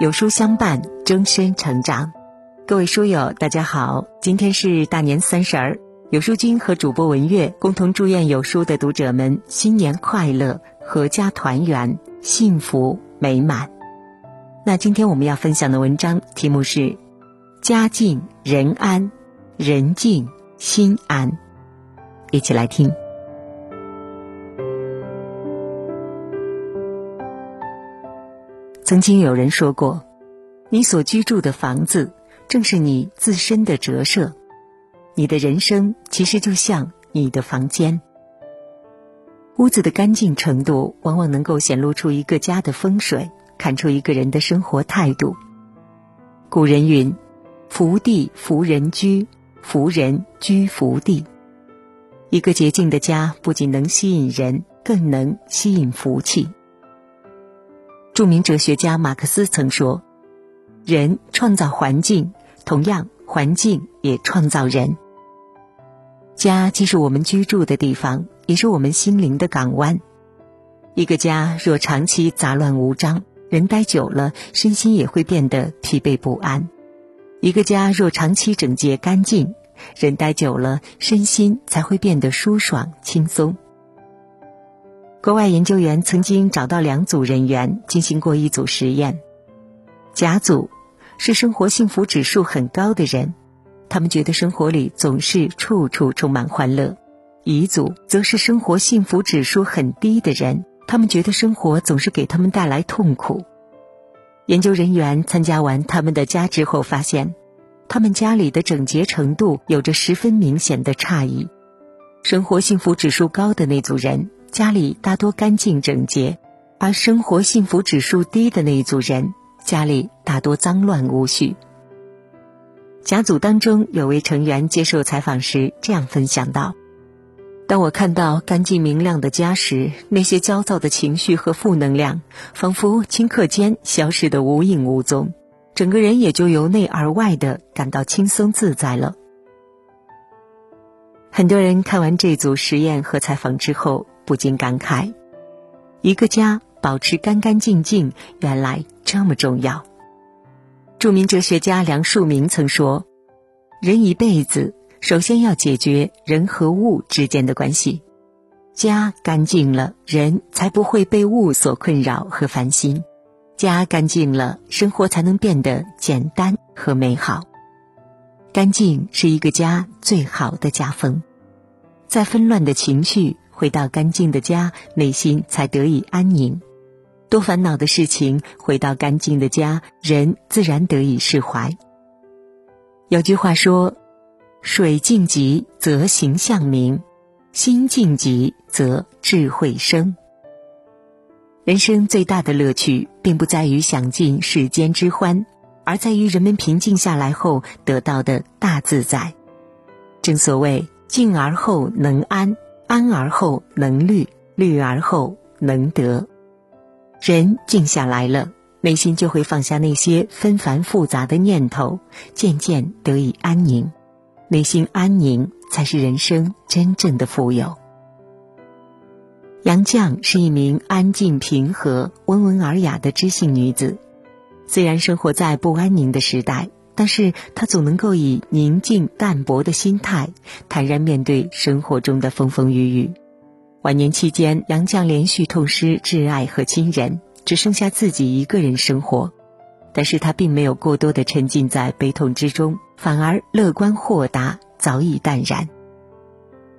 有书相伴，终身成长。各位书友，大家好，今天是大年三十儿，有书君和主播文月共同祝愿有书的读者们新年快乐，阖家团圆，幸福美满。那今天我们要分享的文章题目是“家静人安，人静心安”，一起来听。曾经有人说过，你所居住的房子正是你自身的折射，你的人生其实就像你的房间。屋子的干净程度，往往能够显露出一个家的风水，看出一个人的生活态度。古人云：“福地福人居，福人居福地。”一个洁净的家，不仅能吸引人，更能吸引福气。著名哲学家马克思曾说：“人创造环境，同样环境也创造人。家既是我们居住的地方，也是我们心灵的港湾。一个家若长期杂乱无章，人待久了，身心也会变得疲惫不安；一个家若长期整洁干净，人待久了，身心才会变得舒爽轻松。”国外研究员曾经找到两组人员进行过一组实验，甲组是生活幸福指数很高的人，他们觉得生活里总是处处充满欢乐；乙组则是生活幸福指数很低的人，他们觉得生活总是给他们带来痛苦。研究人员参加完他们的家之后发现，他们家里的整洁程度有着十分明显的差异，生活幸福指数高的那组人。家里大多干净整洁，而生活幸福指数低的那一组人，家里大多脏乱无序。甲组当中有位成员接受采访时这样分享道：“当我看到干净明亮的家时，那些焦躁的情绪和负能量，仿佛顷刻间消失得无影无踪，整个人也就由内而外的感到轻松自在了。”很多人看完这组实验和采访之后。不禁感慨，一个家保持干干净净，原来这么重要。著名哲学家梁漱溟曾说：“人一辈子，首先要解决人和物之间的关系。家干净了，人才不会被物所困扰和烦心；家干净了，生活才能变得简单和美好。干净是一个家最好的家风，在纷乱的情绪。”回到干净的家，内心才得以安宁；多烦恼的事情，回到干净的家，人自然得以释怀。有句话说：“水静极则形象明，心静极则智慧生。”人生最大的乐趣，并不在于享尽世间之欢，而在于人们平静下来后得到的大自在。正所谓“静而后能安”。安而后能虑，虑而后能得。人静下来了，内心就会放下那些纷繁复杂的念头，渐渐得以安宁。内心安宁，才是人生真正的富有。杨绛是一名安静平和、温文尔雅的知性女子，虽然生活在不安宁的时代。但是他总能够以宁静淡泊的心态，坦然面对生活中的风风雨雨。晚年期间，杨绛连续痛失挚爱和亲人，只剩下自己一个人生活。但是他并没有过多的沉浸在悲痛之中，反而乐观豁达，早已淡然。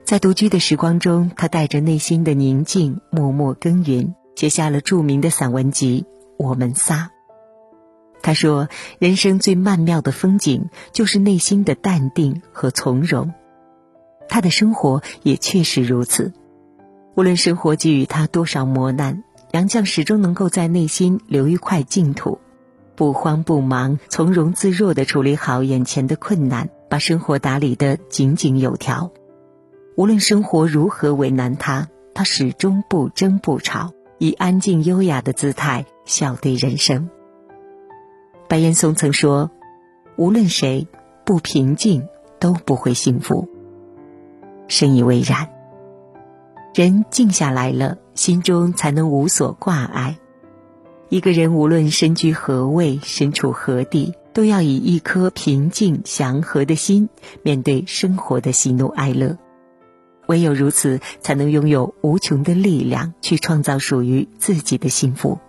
在独居的时光中，他带着内心的宁静，默默耕耘，写下了著名的散文集《我们仨》。他说：“人生最曼妙的风景，就是内心的淡定和从容。”他的生活也确实如此。无论生活给予他多少磨难，杨绛始终能够在内心留一块净土，不慌不忙、从容自若地处理好眼前的困难，把生活打理得井井有条。无论生活如何为难他，他始终不争不吵，以安静优雅的姿态笑对人生。白岩松曾说：“无论谁不平静，都不会幸福。”深以为然。人静下来了，心中才能无所挂碍。一个人无论身居何位、身处何地，都要以一颗平静祥和的心面对生活的喜怒哀乐。唯有如此，才能拥有无穷的力量去创造属于自己的幸福。《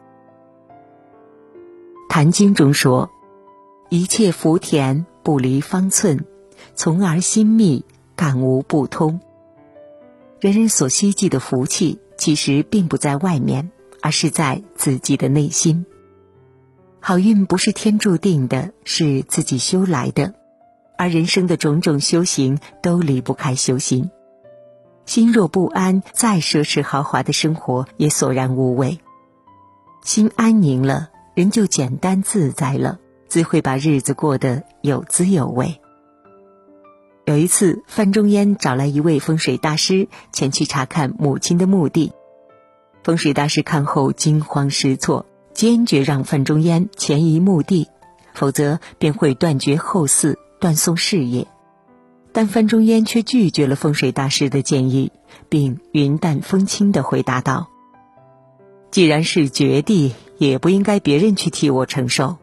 坛经》中说：“一切福田不离方寸，从而心密，感无不通。”人人所希冀的福气，其实并不在外面。而是在自己的内心。好运不是天注定的，是自己修来的。而人生的种种修行都离不开修心。心若不安，再奢侈豪华的生活也索然无味。心安宁了，人就简单自在了，自会把日子过得有滋有味。有一次，范仲淹找来一位风水大师前去查看母亲的墓地。风水大师看后惊慌失措，坚决让范仲淹前移墓地，否则便会断绝后嗣，断送事业。但范仲淹却拒绝了风水大师的建议，并云淡风轻地回答道：“既然是绝地，也不应该别人去替我承受。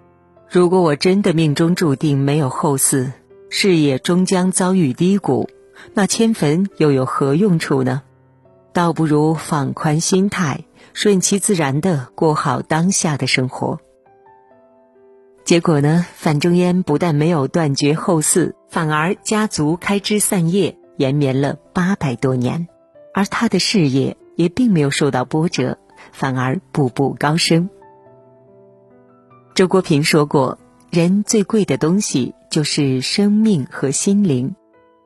如果我真的命中注定没有后嗣，事业终将遭遇低谷，那迁坟又有何用处呢？”倒不如放宽心态，顺其自然的过好当下的生活。结果呢，范仲淹不但没有断绝后嗣，反而家族开枝散叶，延绵了八百多年，而他的事业也并没有受到波折，反而步步高升。周国平说过：“人最贵的东西就是生命和心灵，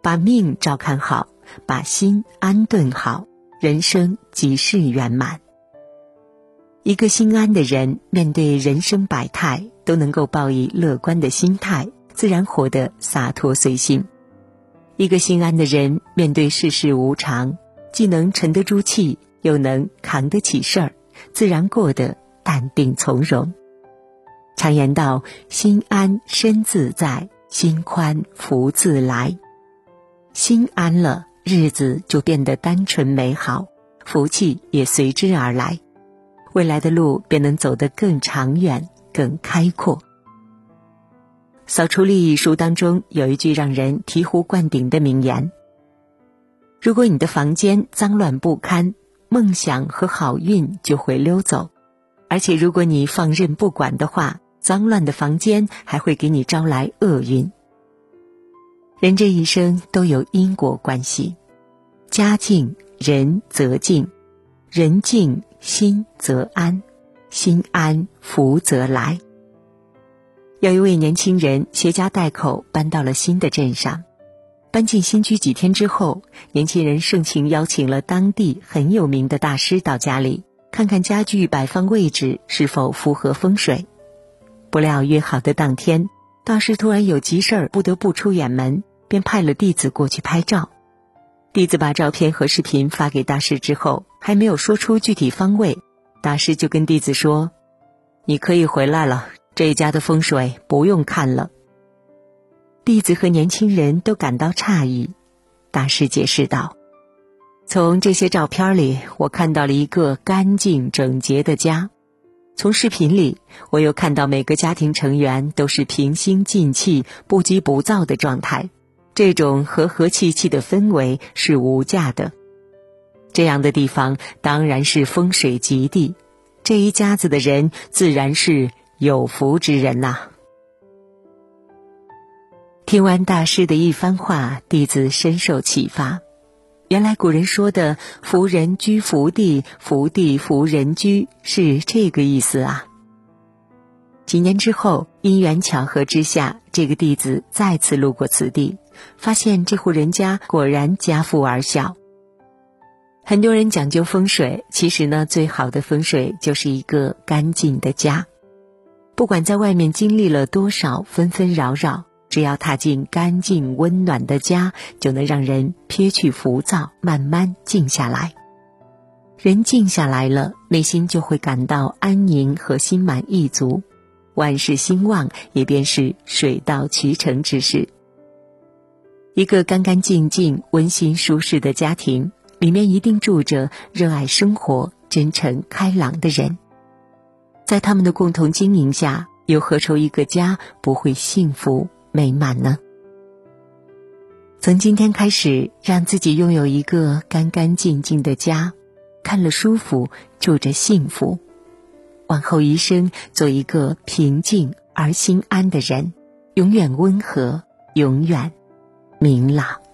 把命照看好，把心安顿好。”人生即是圆满。一个心安的人，面对人生百态，都能够抱以乐观的心态，自然活得洒脱随性。一个心安的人，面对世事无常，既能沉得住气，又能扛得起事儿，自然过得淡定从容。常言道：“心安身自在，心宽福自来。”心安了。日子就变得单纯美好，福气也随之而来，未来的路便能走得更长远、更开阔。《扫除利益》书当中有一句让人醍醐灌顶的名言：“如果你的房间脏乱不堪，梦想和好运就会溜走；而且如果你放任不管的话，脏乱的房间还会给你招来厄运。”人这一生都有因果关系，家静人则静，人静心则安，心安福则来。有一位年轻人携家带口搬到了新的镇上，搬进新居几天之后，年轻人盛情邀请了当地很有名的大师到家里看看家具摆放位置是否符合风水。不料约好的当天，大师突然有急事儿，不得不出远门。便派了弟子过去拍照，弟子把照片和视频发给大师之后，还没有说出具体方位，大师就跟弟子说：“你可以回来了，这一家的风水不用看了。”弟子和年轻人都感到诧异，大师解释道：“从这些照片里，我看到了一个干净整洁的家；从视频里，我又看到每个家庭成员都是平心静气、不急不躁的状态。”这种和和气气的氛围是无价的，这样的地方当然是风水极地，这一家子的人自然是有福之人呐。听完大师的一番话，弟子深受启发。原来古人说的“福人居福地，福地福人居”是这个意思啊。几年之后，因缘巧合之下，这个弟子再次路过此地。发现这户人家果然家富而小。很多人讲究风水，其实呢，最好的风水就是一个干净的家。不管在外面经历了多少纷纷扰扰，只要踏进干净温暖的家，就能让人撇去浮躁，慢慢静下来。人静下来了，内心就会感到安宁和心满意足，万事兴旺，也便是水到渠成之事。一个干干净净、温馨舒适的家庭，里面一定住着热爱生活、真诚开朗的人。在他们的共同经营下，又何愁一个家不会幸福美满呢？从今天开始，让自己拥有一个干干净净的家，看了舒服，住着幸福。往后余生，做一个平静而心安的人，永远温和，永远明朗。